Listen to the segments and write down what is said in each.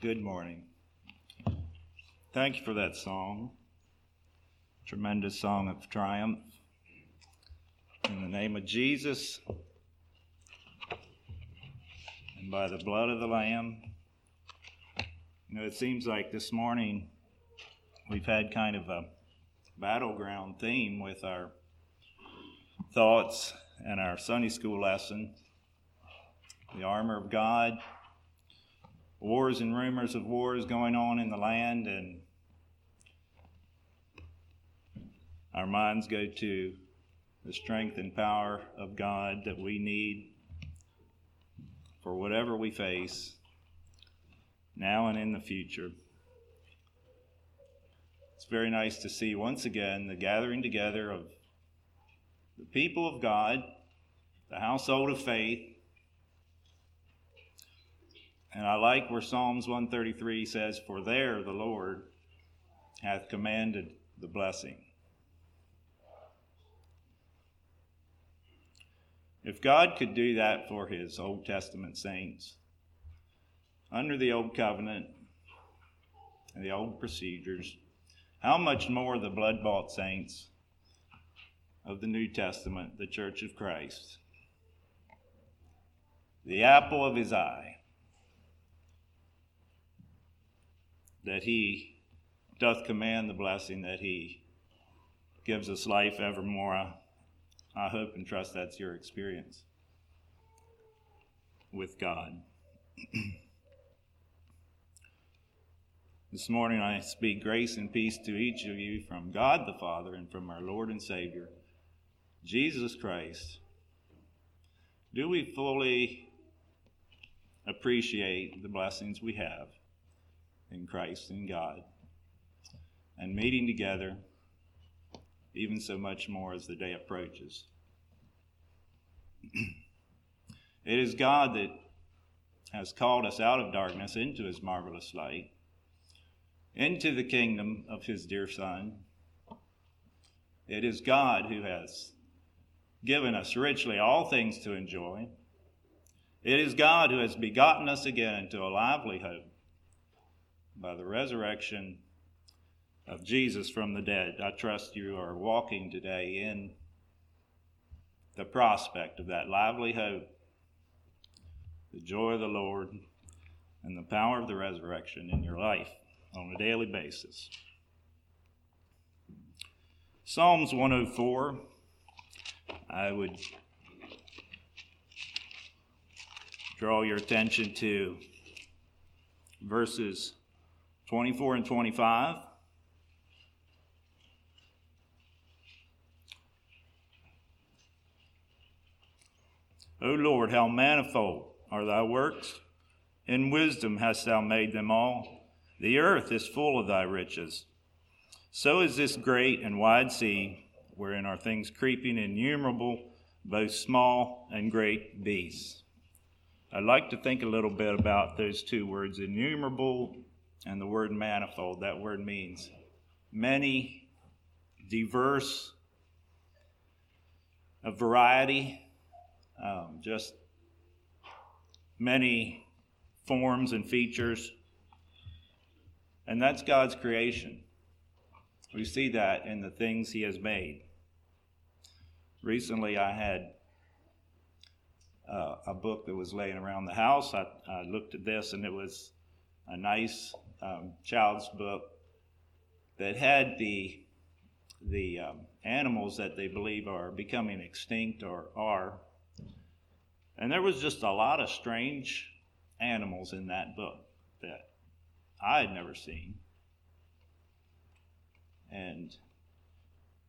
Good morning. Thank you for that song. Tremendous song of triumph. In the name of Jesus and by the blood of the Lamb. You know, it seems like this morning we've had kind of a battleground theme with our thoughts and our Sunday school lesson the armor of God wars and rumors of wars going on in the land, and our minds go to the strength and power of God that we need for whatever we face now and in the future. It's very nice to see once again the gathering together of the people of God, the household of faith, and I like where Psalms 133 says, For there the Lord hath commanded the blessing. If God could do that for his Old Testament saints, under the Old Covenant and the old procedures, how much more the blood bought saints of the New Testament, the Church of Christ, the apple of his eye, that he doth command the blessing that he gives us life evermore. I, hope and trust that's your experience with God. this morning I speak grace and peace to each of you from God the Father and from our Lord and Savior, Jesus Christ. Do we fully appreciate the blessings we have? In Christ and God, and meeting together, even so much more as the day approaches. it is God that has called us out of darkness into his marvelous light, into the kingdom of his dear Son. It is God who has given us richly all things to enjoy. It is God who has begotten us again into a lively hope by the resurrection of Jesus from the dead. I trust you are walking today in the prospect of that lively hope, the joy of the Lord, and the power of the resurrection in your life on a daily basis. Psalms 104, I would draw your attention to verses 24 and 25. O Lord, how manifold are thy works! In wisdom hast thou made them all. The earth is full of thy riches. So is this great and wide sea, wherein are things creeping innumerable, both small and great beasts. I'd like to think a little bit about those two words, innumerable and the word manifold. That word means many, diverse, a variety, um, just many forms and features. And that's God's creation. We see that in the things He has made. Recently, I had uh, a book that was laying around the house. I, I looked at this, and it was a nice um, child's book that had the the um, animals that they believe are becoming extinct or are. And there was just a lot of strange animals in that book that I had never seen. And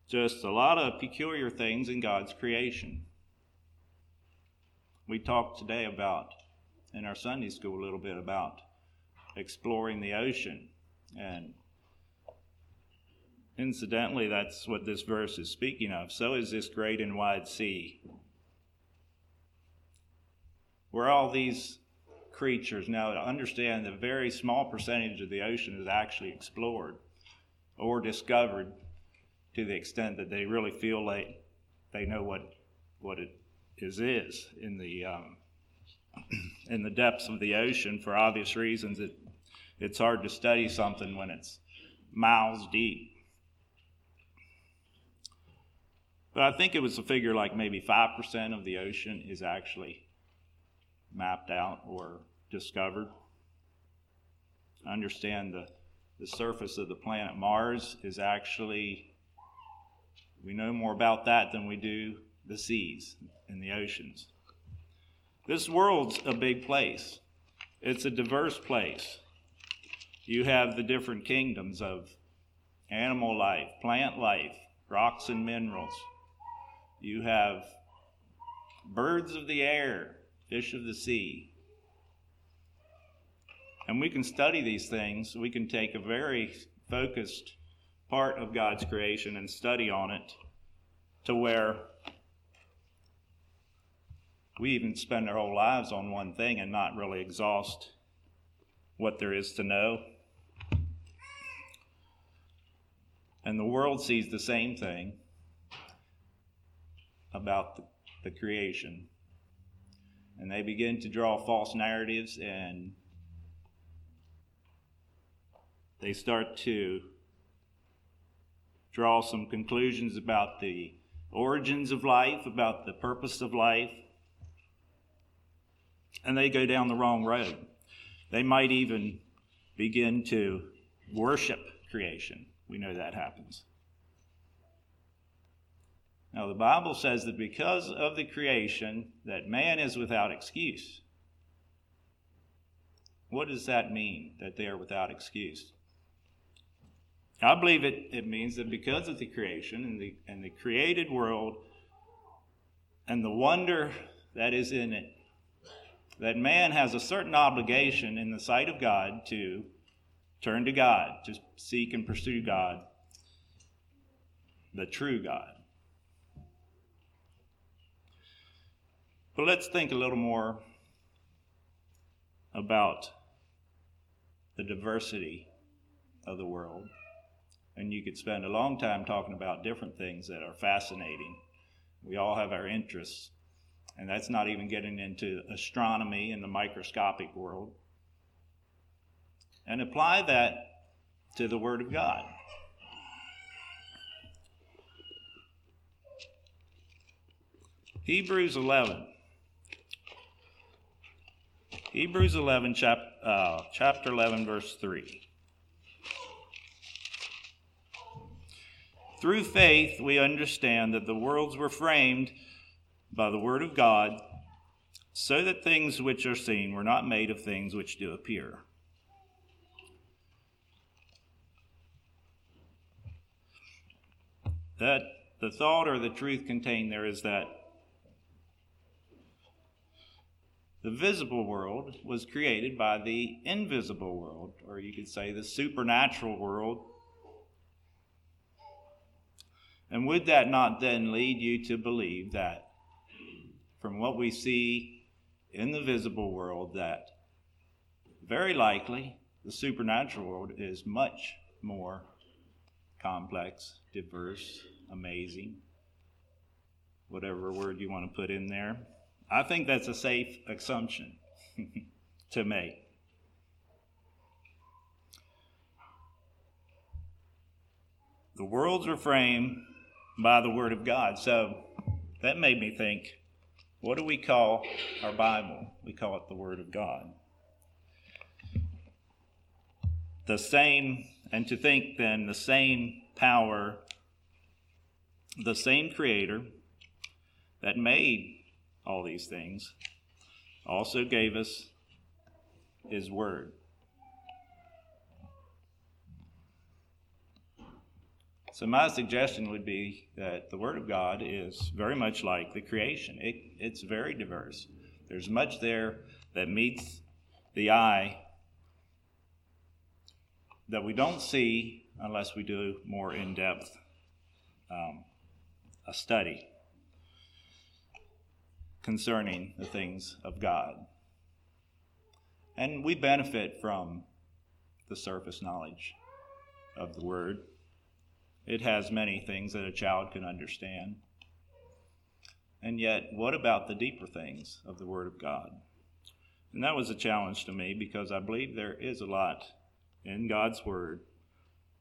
just a lot of peculiar things in God's creation. We talked today about, in our Sunday school, a little bit about exploring the ocean. And incidentally, that's what this verse is speaking of. So is this great and wide sea. Where all these creatures now understand the very small percentage of the ocean is actually explored or discovered to the extent that they really feel like they know what what it is is in the um, in the depths of the ocean for obvious reasons. It it's hard to study something when it's miles deep. But I think it was a figure like maybe 5% of the ocean is actually mapped out or discovered. Understand the, the surface of the planet Mars is actually, we know more about that than we do the seas and the oceans. This world's a big place, it's a diverse place. You have the different kingdoms of animal life, plant life, rocks and minerals. You have birds of the air, fish of the sea. And we can study these things. We can take a very focused part of God's creation and study on it to where we even spend our whole lives on one thing and not really exhaust what there is to know. And the world sees the same thing about the, the creation. And they begin to draw false narratives and they start to draw some conclusions about the origins of life, about the purpose of life, and they go down the wrong road. They might even begin to worship creation. We know that happens. Now the Bible says that because of the creation that man is without excuse. What does that mean that they are without excuse? I believe it, it means that because of the creation and the, and the created world and the wonder that is in it, that man has a certain obligation in the sight of God to turn to God, to seek and pursue God, the true God. But let's think a little more about the diversity of the world. And you could spend a long time talking about different things that are fascinating. We all have our interests. And that's not even getting into astronomy and the microscopic world. And apply that to the Word of God. Hebrews 11. Hebrews 11, chap, uh, chapter 11, verse 3. Through faith, we understand that the worlds were framed by the word of God, so that things which are seen were not made of things which do appear. That the thought or the truth contained there is that the visible world was created by the invisible world, or you could say the supernatural world. And would that not then lead you to believe that from what we see in the visible world that very likely the supernatural world is much more complex, diverse, amazing, whatever word you want to put in there. I think that's a safe assumption to make. The worlds are framed by the Word of God. So that made me think what do we call our Bible? We call it the Word of God. The same, and to think then, the same power, the same Creator that made all these things also gave us His Word. So, my suggestion would be that the Word of God is very much like the creation, it, it's very diverse. There's much there that meets the eye that we don't see unless we do more in depth um, a study concerning the things of God. And we benefit from the surface knowledge of the Word. It has many things that a child can understand. And yet, what about the deeper things of the Word of God? And that was a challenge to me because I believe there is a lot in God's Word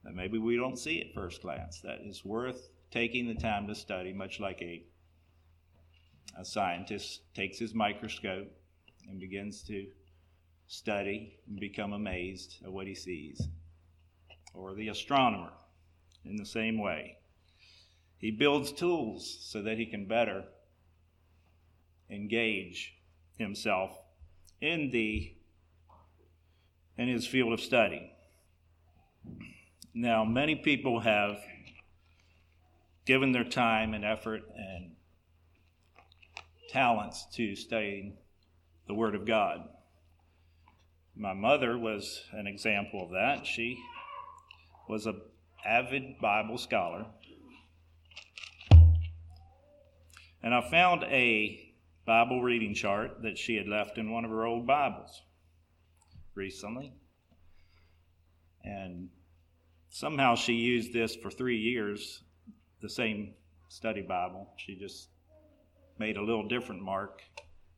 that maybe we don't see at first glance that is worth taking the time to study, much like a, a scientist takes his microscope and begins to study and become amazed at what he sees, or the astronomer in the same way. He builds tools so that he can better engage himself in the in his field of study. Now, many people have given their time and effort and talents to studying the Word of God. My mother was an example of that. She was an avid Bible scholar. And I found a Bible reading chart that she had left in one of her old Bibles recently. And somehow she used this for three years, the same study Bible. She just made a little different mark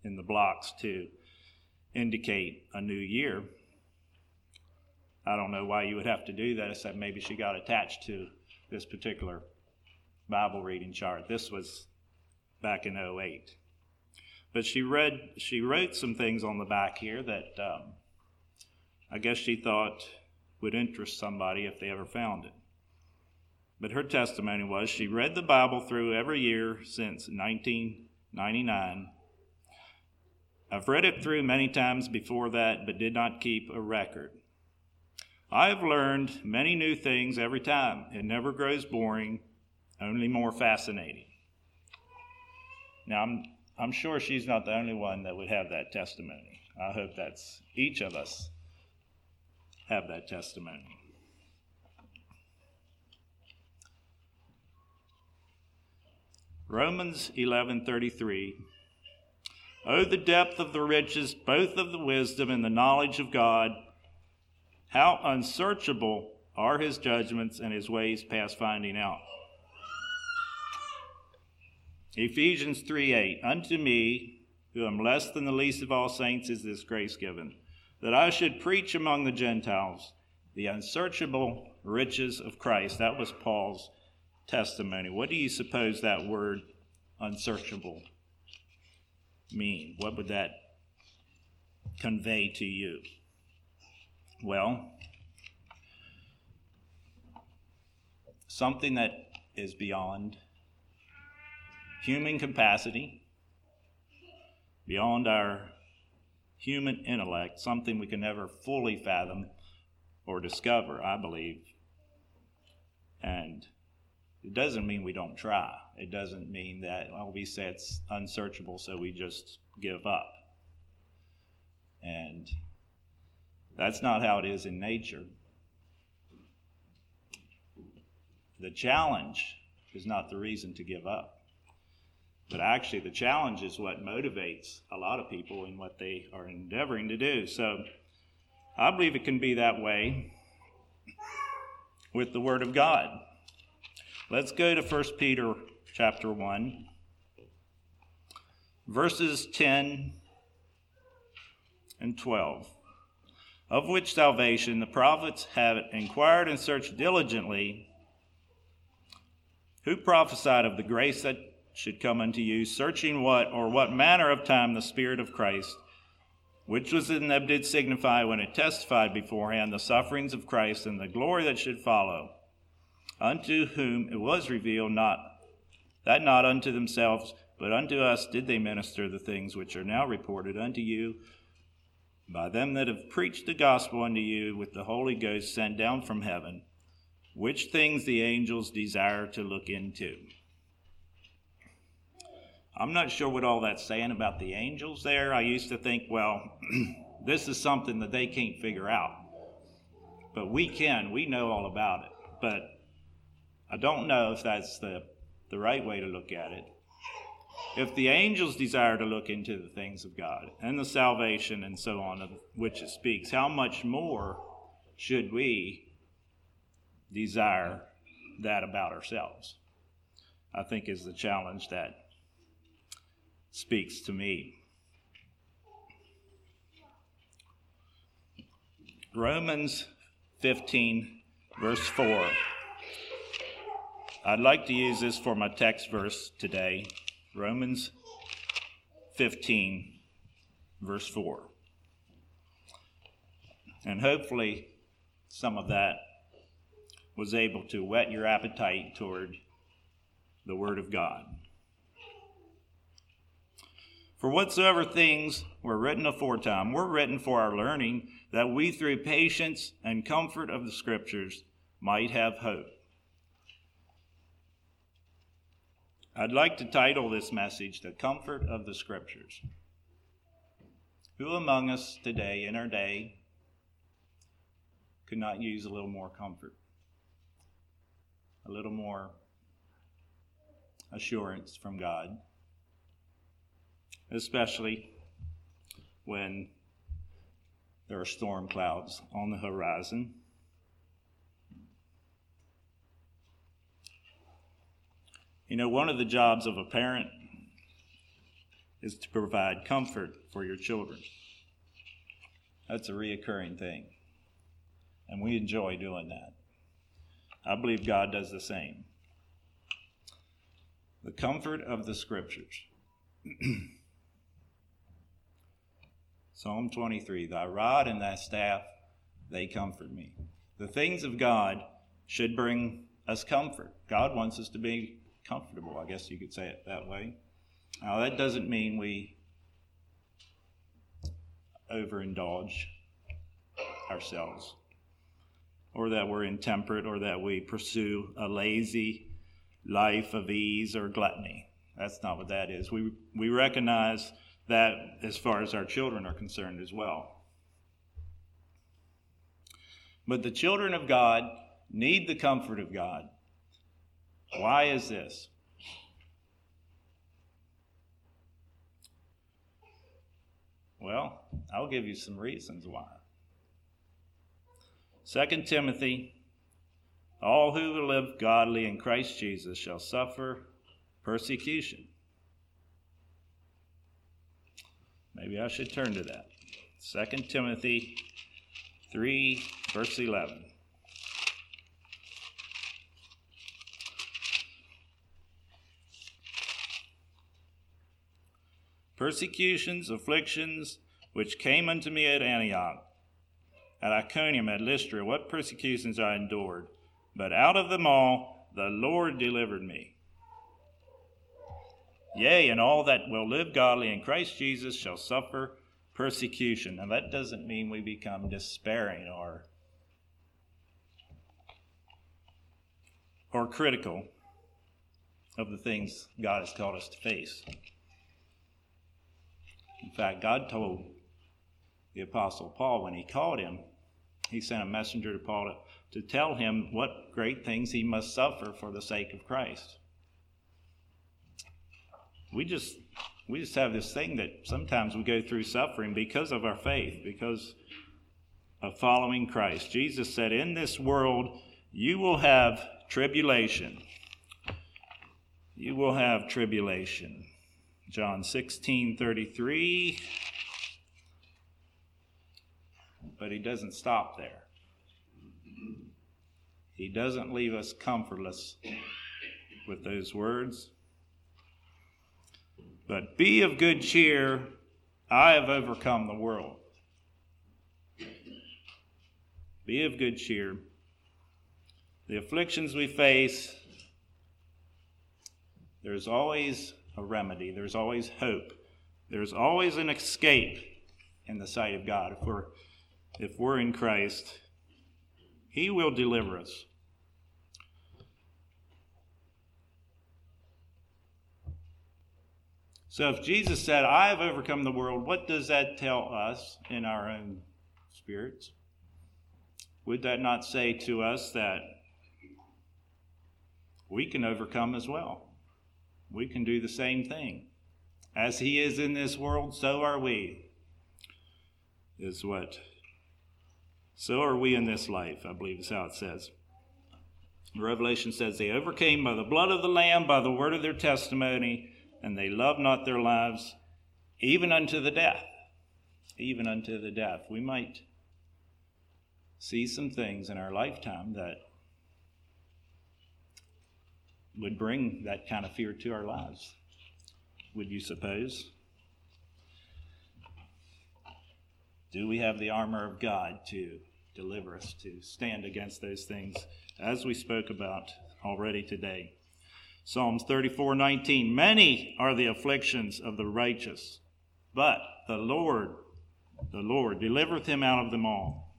in the blocks to indicate a new year. I don't know why you would have to do that, except maybe she got attached to this particular Bible reading chart. This was back in 08. But she read, she wrote some things on the back here that um, I guess she thought would interest somebody if they ever found it. But her testimony was she read the Bible through every year since 1999 I've read it through many times before that, but did not keep a record. I have learned many new things every time. It never grows boring, only more fascinating. Now, I'm, I'm sure she's not the only one that would have that testimony. I hope that's each of us have that testimony. Romans 11:33 Oh, the depth of the riches, both of the wisdom and the knowledge of God. How unsearchable are his judgments and his ways past finding out. Ephesians 3 8. Unto me, who am less than the least of all saints, is this grace given, that I should preach among the Gentiles the unsearchable riches of Christ. That was Paul's testimony. What do you suppose that word unsearchable mean? What would that convey to you? Well, something that is beyond human capacity, beyond our human intellect, something we can never fully fathom or discover, I believe. And it doesn't mean we don't try. It doesn't mean that, well, we say it's unsearchable, so we just give up. And that's not how it is in nature. The challenge is not the reason to give up. But actually, the challenge is what motivates a lot of people in what they are endeavoring to do. So I believe it can be that way with the Word of God. Let's go to 1 Peter chapter 1, verses 10 and 12. Of which salvation the prophets have inquired and searched diligently, who prophesied of the grace that should come unto you, searching what or what manner of time the Spirit of Christ, which was in them, did signify when it testified beforehand the sufferings of Christ and the glory that should follow unto whom it was revealed not that not unto themselves but unto us did they minister the things which are now reported unto you by them that have preached the gospel unto you with the Holy Ghost sent down from heaven, which things the angels desire to look into. I'm not sure what all that's saying about the angels there. I used to think, well, this is something that they can't figure out. But we can, we know all about it. But I don't know if that's the, the right way to look at it. If the angels desire to look into the things of God and the salvation and so on, of which it speaks, how much more should we desire that about ourselves? I think is the challenge that speaks to me. Romans 15, verse 4. I'd like to use this for my text verse today Romans 15, verse 4. And hopefully, some of that was able to whet your appetite toward the Word of God. For whatsoever things were written aforetime were written for our learning, that we through patience and comfort of the Scriptures might have hope. I'd like to title this message, The Comfort of the Scriptures. Who among us today, in our day, could not use a little more comfort? A little more assurance from God? especially when there are storm clouds on the horizon. You know, one of the jobs of a parent is to provide comfort for your children. That's a reoccurring thing. And we enjoy doing that. I believe God does the same. The comfort of the scriptures. Psalm 23 Thy rod and thy staff, they comfort me. The things of God should bring us comfort. God wants us to be comfortable, I guess you could say it that way. Now, that doesn't mean we overindulge ourselves, or that we're intemperate, or that we pursue a lazy life of ease or gluttony. That's not what that is. We, we recognize that as far as our children are concerned as well. But the children of God need the comfort of God. Why is this? Well, I'll give you some reasons why. 2 Timothy All who live godly in Christ Jesus shall suffer persecution. Maybe I should turn to that. 2 Timothy 3, verse 11. Persecutions, afflictions, which came unto me at Antioch, at Iconium, at Lystra, what persecutions I endured. But out of them all the Lord delivered me. Yea, and all that will live godly in Christ Jesus shall suffer persecution. Now, that doesn't mean we become despairing or, or critical of the things God has called us to face. In fact, God told the Apostle Paul when he called him, he sent a messenger to Paul to, to tell him what great things he must suffer for the sake of Christ we just we just have this thing that sometimes we go through suffering because of our faith, because of following Christ. Jesus said, In this world you will have tribulation. You will have tribulation. John 16 33. But he doesn't stop there. He doesn't leave us comfortless with those words. But be of good cheer, I have overcome the world. Be of good cheer. The afflictions we face, there's always a remedy, there's always hope, there's always an escape in the sight of God. If we're, if we're in Christ, He will deliver us. So if Jesus said, I have overcome the world, what does that tell us in our own spirits? Would that not say to us that we can overcome as well? We can do the same thing. As he is in this world, so are we. Is what? So are we in this life, I believe is how it says. Revelation says they overcame by the blood of the Lamb, by the word of their testimony and they loved not their lives even unto the death. Even unto the death. We might see some things in our lifetime that would bring that kind of fear to our lives. Would you suppose? Do we have the armor of God to deliver us, to stand against those things, as we spoke about already today? Psalms 34 19. Many are the afflictions of the righteous, but the Lord, the Lord, delivereth him out of them all.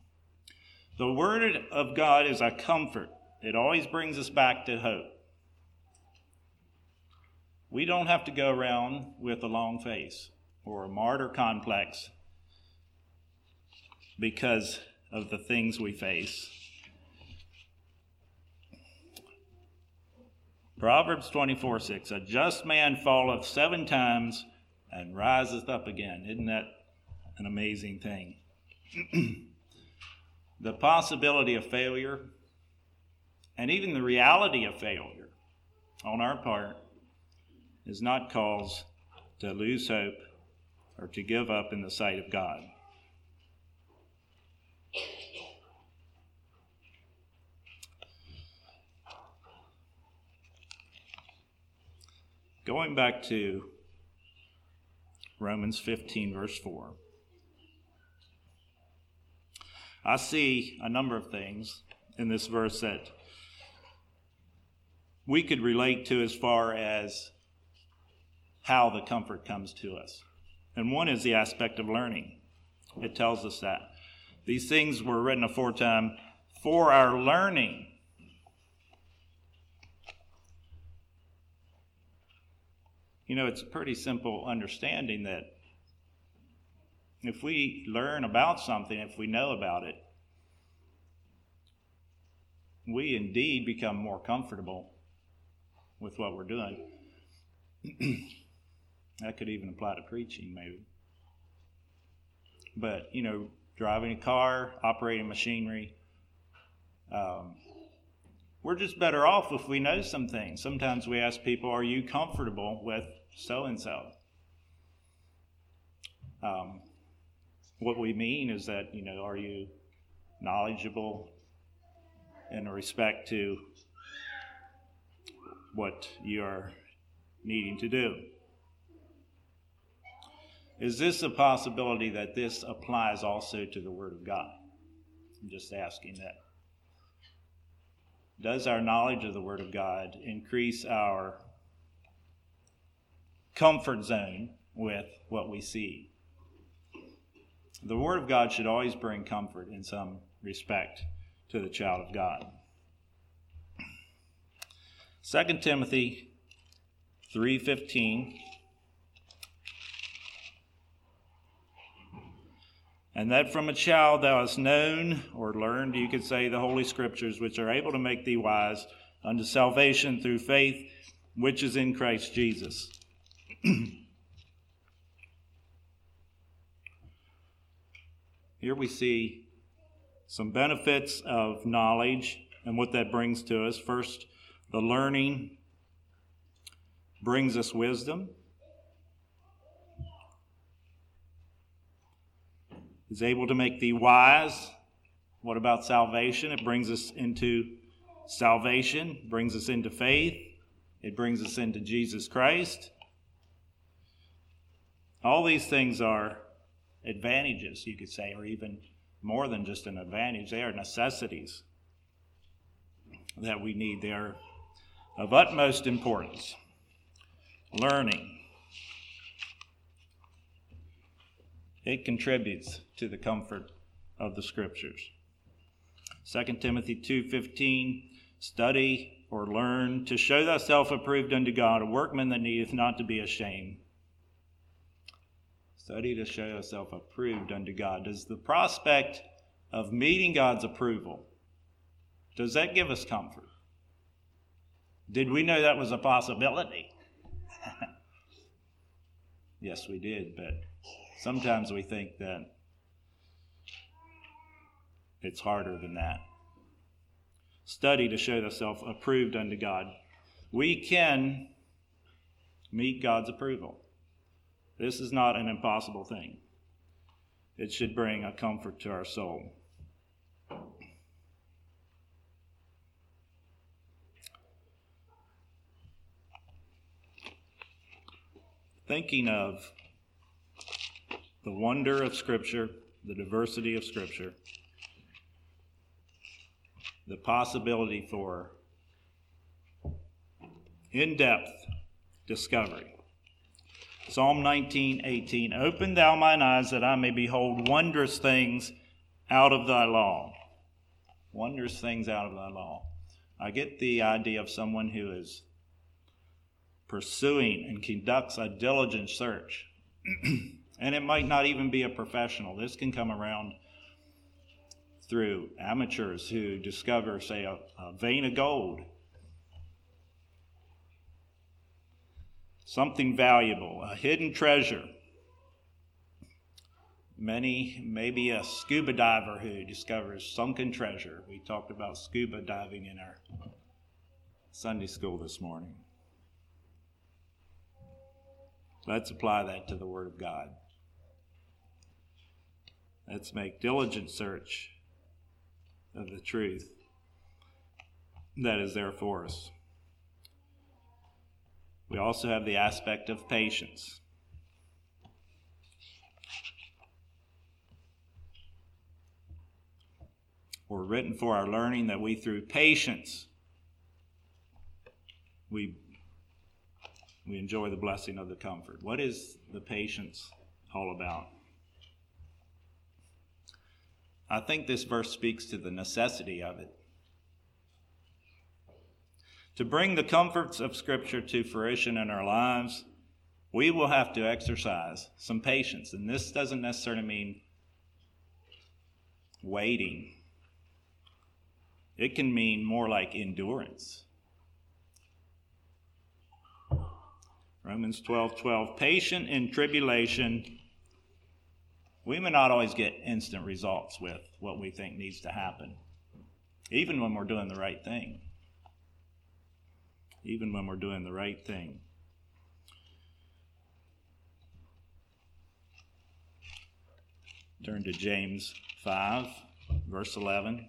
The word of God is a comfort, it always brings us back to hope. We don't have to go around with a long face or a martyr complex because of the things we face. Proverbs 24 6 A just man falleth seven times and riseth up again. Isn't that an amazing thing? the possibility of failure and even the reality of failure on our part is not cause to lose hope or to give up in the sight of God. Going back to Romans 15, verse 4, I see a number of things in this verse that we could relate to as far as how the comfort comes to us. And one is the aspect of learning. It tells us that. These things were written aforetime for our learning. You know, it's a pretty simple understanding that if we learn about something, if we know about it, we indeed become more comfortable with what we're doing. That could even apply to preaching, maybe. But, you know, driving a car, operating machinery, um, we're just better off if we know some things. Sometimes we ask people, Are you comfortable with so and so? What we mean is that, you know, are you knowledgeable in respect to what you are needing to do? Is this a possibility that this applies also to the Word of God? I'm just asking that. Does our knowledge of the Word of God increase our comfort zone with what we see? The Word of God should always bring comfort in some respect to the child of God. 2 Timothy 3:15 And that from a child thou hast known or learned, you could say, the Holy Scriptures, which are able to make thee wise unto salvation through faith, which is in Christ Jesus. Here we see some benefits of knowledge and what that brings to us. First, the learning brings us wisdom. Is able to make thee wise. What about salvation? It brings us into salvation, brings us into faith, it brings us into Jesus Christ. All these things are advantages, you could say, or even more than just an advantage. They are necessities that we need. They are of utmost importance. Learning. It contributes to the comfort of the scriptures. 2 Timothy 2:15 Study or learn to show thyself approved unto God, a workman that needeth not to be ashamed. Study to show thyself approved unto God. Does the prospect of meeting God's approval does that give us comfort? Did we know that was a possibility? yes, we did, but Sometimes we think that it's harder than that. Study to show thyself approved unto God. We can meet God's approval. This is not an impossible thing. It should bring a comfort to our soul. Thinking of the wonder of Scripture, the diversity of Scripture, the possibility for in depth discovery. Psalm 19, 18. Open thou mine eyes that I may behold wondrous things out of thy law. Wondrous things out of thy law. I get the idea of someone who is pursuing and conducts a diligent search. and it might not even be a professional. This can come around through amateurs who discover, say, a, a vein of gold, something valuable, a hidden treasure. Many, maybe a scuba diver who discovers sunken treasure. We talked about scuba diving in our Sunday school this morning. Let's apply that to the Word of God. Let's make diligent search of the truth that is there for us. We also have the aspect of patience. We're written for our learning that we, through patience, we, we enjoy the blessing of the comfort. What is the patience all about? I think this verse speaks to the necessity of it. To bring the comforts of Scripture to fruition in our lives, we will have to exercise some patience. And this doesn't necessarily mean waiting, it can mean more like endurance. Romans 12 12, patient in tribulation we may not always get instant results with what we think needs to happen, even when we're doing the right thing. Even when we're doing the right thing. Turn to James 5, verse 11.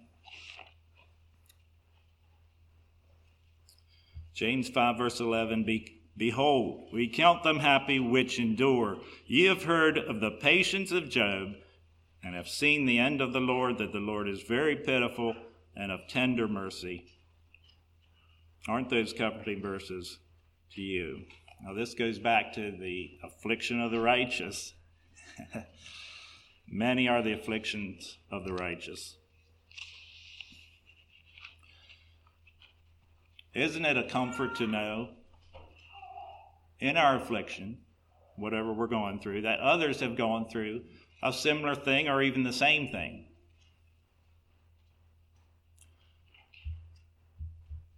James 5, verse 11 Be Behold, we count them happy which endure. Ye have heard of the patience of Job, and have seen the end of the Lord, that the Lord is very pitiful and of tender mercy. Aren't those comforting verses to you? Now, this goes back to the affliction of the righteous. Many are the afflictions of the righteous. Isn't it a comfort to know in our affliction, whatever we're going through, that others have gone through a similar thing or even the same thing.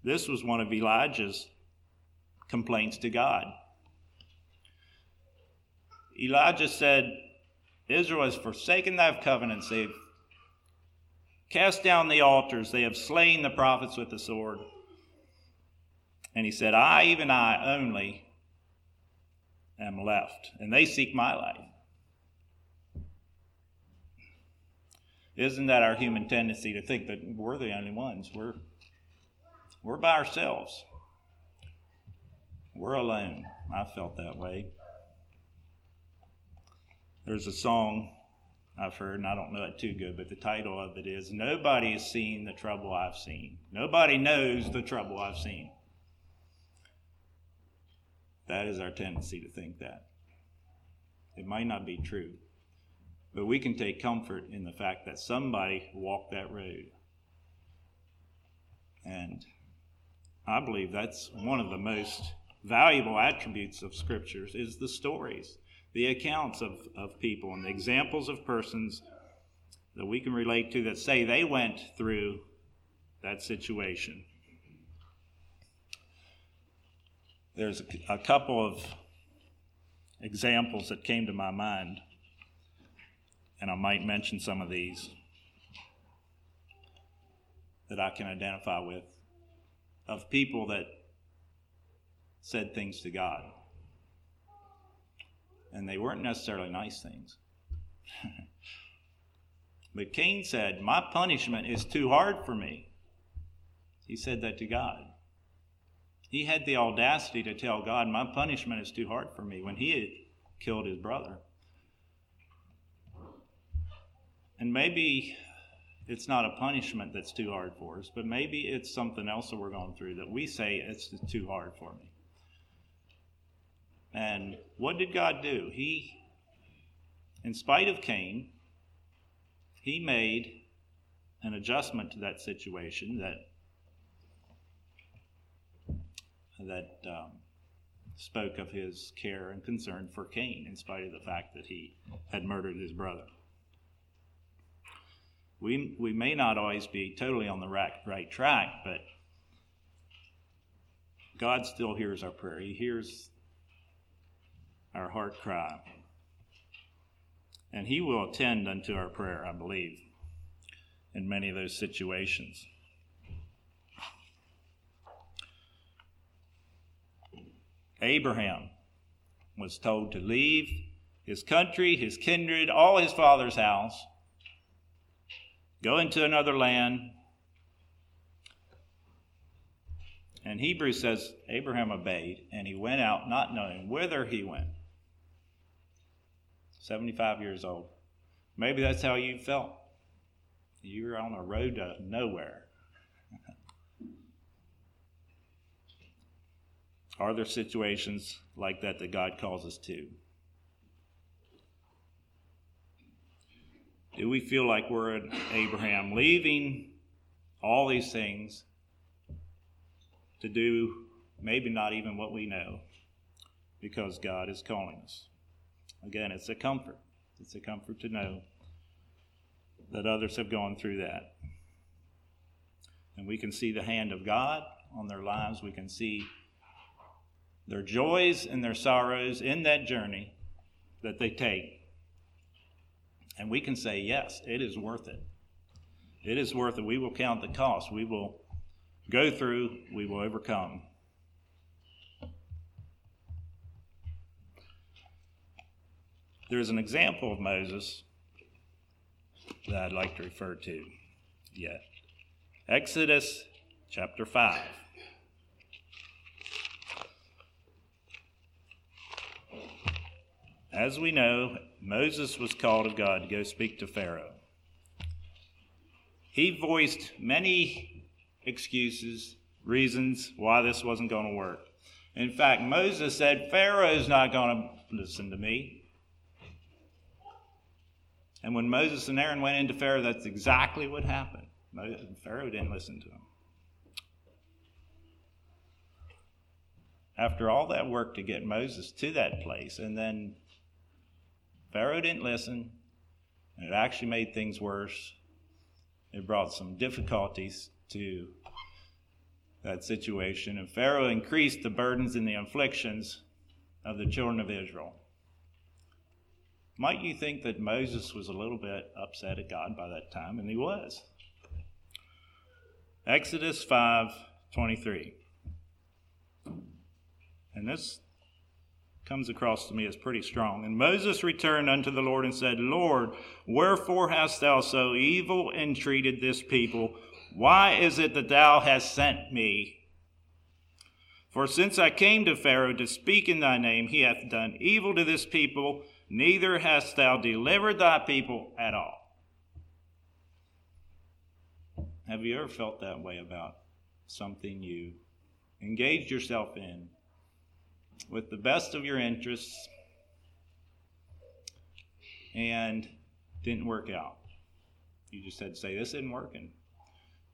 This was one of Elijah's complaints to God. Elijah said, Israel has forsaken thy covenants. They've cast down the altars. They have slain the prophets with the sword. And he said, I, even I only, am left, and they seek my life. Isn't that our human tendency to think that we're the only ones? We're, we're by ourselves. We're alone. I felt that way. There's a song I've heard, and I don't know it too good, but the title of it is Nobody has seen the trouble I've seen. Nobody knows the trouble I've seen. That is our tendency to think that. It might not be true, but we can take comfort in the fact that somebody walked that road. And I believe that's one of the most valuable attributes of scriptures is the stories, the accounts of, of people and the examples of persons that we can relate to that say they went through that situation. There's a, couple of examples that came to my mind, and I might mention some of these that I can identify with of people that said things to God. And they weren't necessarily nice things. but Cain said, My punishment is too hard for me. He said that to God. He had the audacity to tell God, My punishment is too hard for me when he had killed his brother. And maybe it's not a punishment that's too hard for us, but maybe it's something else that we're going through that we say it's too hard for me. And what did God do? He, in spite of Cain, he made an adjustment to that situation that that um, spoke of his care and concern for Cain, in spite of the fact that he had murdered his brother. We, we may not always be totally on the right, right track, but God still hears our prayer. He hears our heart cry. And He will attend unto our prayer, I believe, in many of those situations. Abraham was told to leave his country, his kindred, all his father's house, go into another land. And Hebrews says Abraham obeyed, and he went out not knowing whither he went. 75 years old. Maybe that's how you felt. You're on a road to nowhere. Are there situations like that that God calls us to? Do we feel like we're Abraham, leaving all these things to do maybe not even what we know because God is calling us? Again, it's a comfort. It's a comfort to know that others have gone through that. And we can see the hand of God on their lives. We can see their joys and their sorrows in that journey that they take. And we can say, yes, it is worth it. It is worth it. We will count the cost. We will go through, we will overcome. There's an example of Moses that I'd like to refer to yet. Exodus chapter 5. As we know, Moses was called of God to go speak to Pharaoh. He voiced many excuses, reasons why this wasn't going to work. In fact, Moses said, Pharaoh's not going to listen to me. And when Moses and Aaron went into Pharaoh, that's exactly what happened. Pharaoh didn't listen to them. After all that work to get Moses to that place, and then Pharaoh didn't listen, and it actually made things worse. It brought some difficulties to that situation, and Pharaoh increased the burdens and the afflictions of the children of Israel. Might you think that Moses was a little bit upset at God by that time? And he was. Exodus 5 23. And this comes across to me as pretty strong. And Moses returned unto the Lord and said, Lord, wherefore hast thou so evil entreated this people? Why is it that thou hast sent me? For since I came to Pharaoh to speak in thy name, he hath done evil to this people, neither hast thou delivered thy people at all. Have you ever felt that way about something you engaged yourself in with the best of your interests and didn't work out. You just had to say, This isn't working.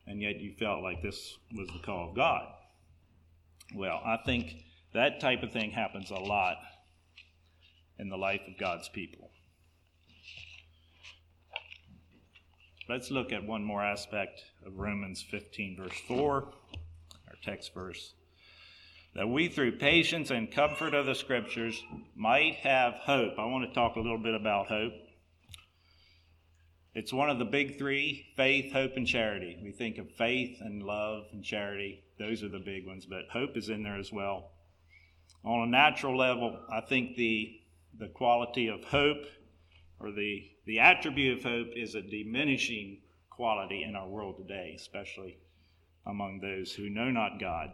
And yet you felt like this was the call of God. Well, I think that type of thing happens a lot in the life of God's people. Let's look at one more aspect of Romans 15, verse 4, our text verse that we, through patience and comfort of the Scriptures, might have hope. I want to talk a little bit about hope. It's one of the big three faith, hope, and charity. We think of faith and love and charity, those are the big ones, but hope is in there as well. On a natural level, I think the, the quality of hope or the, the attribute of hope is a diminishing quality in our world today, especially among those who know not God.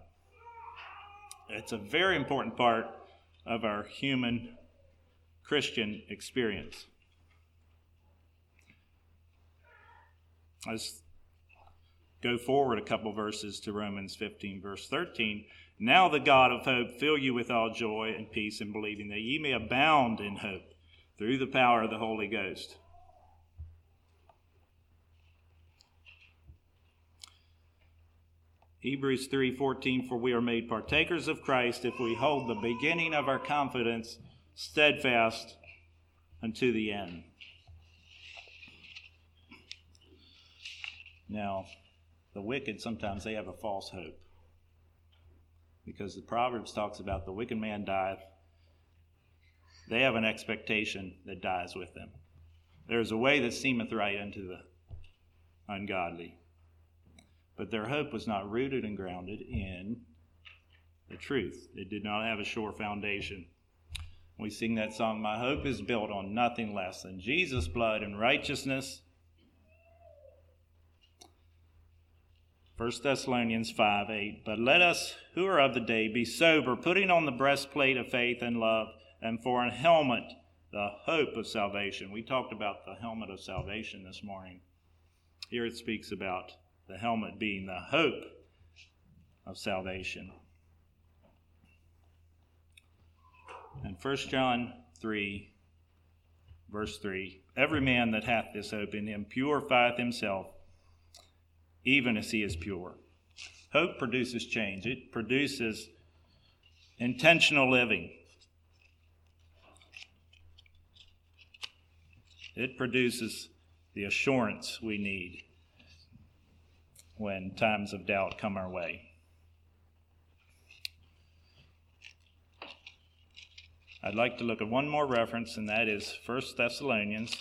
It's a very important part of our human Christian experience. Let's go forward a couple verses to Romans 15, verse 13. Now the God of hope fill you with all joy and peace in believing, that ye may abound in hope through the power of the Holy Ghost. Hebrews 3:14 for we are made partakers of Christ if we hold the beginning of our confidence steadfast unto the end. Now, the wicked sometimes they have a false hope. Because the Proverbs talks about the wicked man dieth. They have an expectation that dies with them. There is a way that seemeth right unto the ungodly but their hope was not rooted and grounded in the truth. It did not have a sure foundation. We sing that song, My hope is built on nothing less than Jesus' blood and righteousness. 1 Thessalonians 5 8. But let us who are of the day be sober, putting on the breastplate of faith and love, and for an helmet, the hope of salvation. We talked about the helmet of salvation this morning. Here it speaks about the helmet being the hope of salvation. And 1 John 3, verse 3 Every man that hath this hope in him purifieth himself, even as he is pure. Hope produces change, it produces intentional living. It produces the assurance we need when times of doubt come our way. I'd like to look at one more reference, and that is 1 Thessalonians.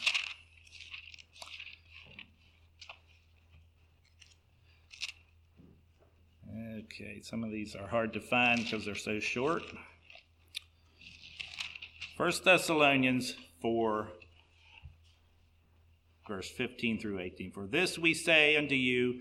Okay, some of these are hard to find because they're so short. 1 Thessalonians 4, verse 15 through 18. For this we say unto you,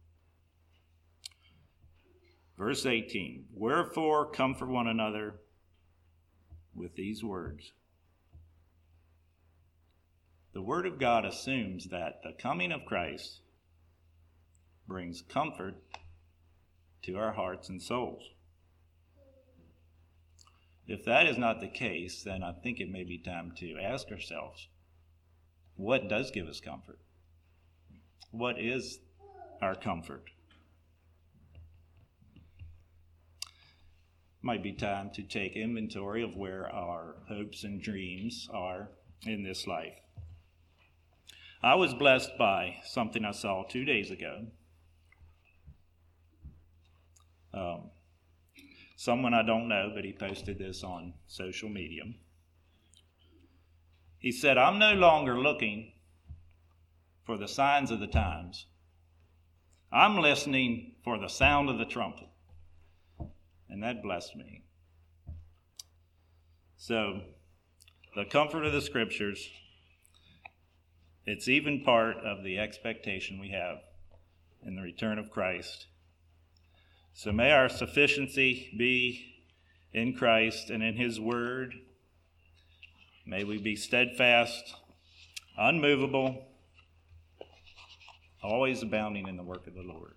Verse 18 Wherefore comfort one another with these words. The Word of God assumes that the coming of Christ brings comfort to our hearts and souls. If that is not the case, then I think it may be time to ask ourselves what does give us comfort? What is our comfort? Might be time to take inventory of where our hopes and dreams are in this life. I was blessed by something I saw two days ago. Um, someone I don't know, but he posted this on social media. He said, I'm no longer looking for the signs of the times. I'm listening for the sound of the trumpet and that blessed me. So, the comfort of the scriptures, it's even part of the expectation we have in the return of Christ. So, may our sufficiency be in Christ and in His Word. May we be steadfast, unmovable, always abounding in the work of the Lord.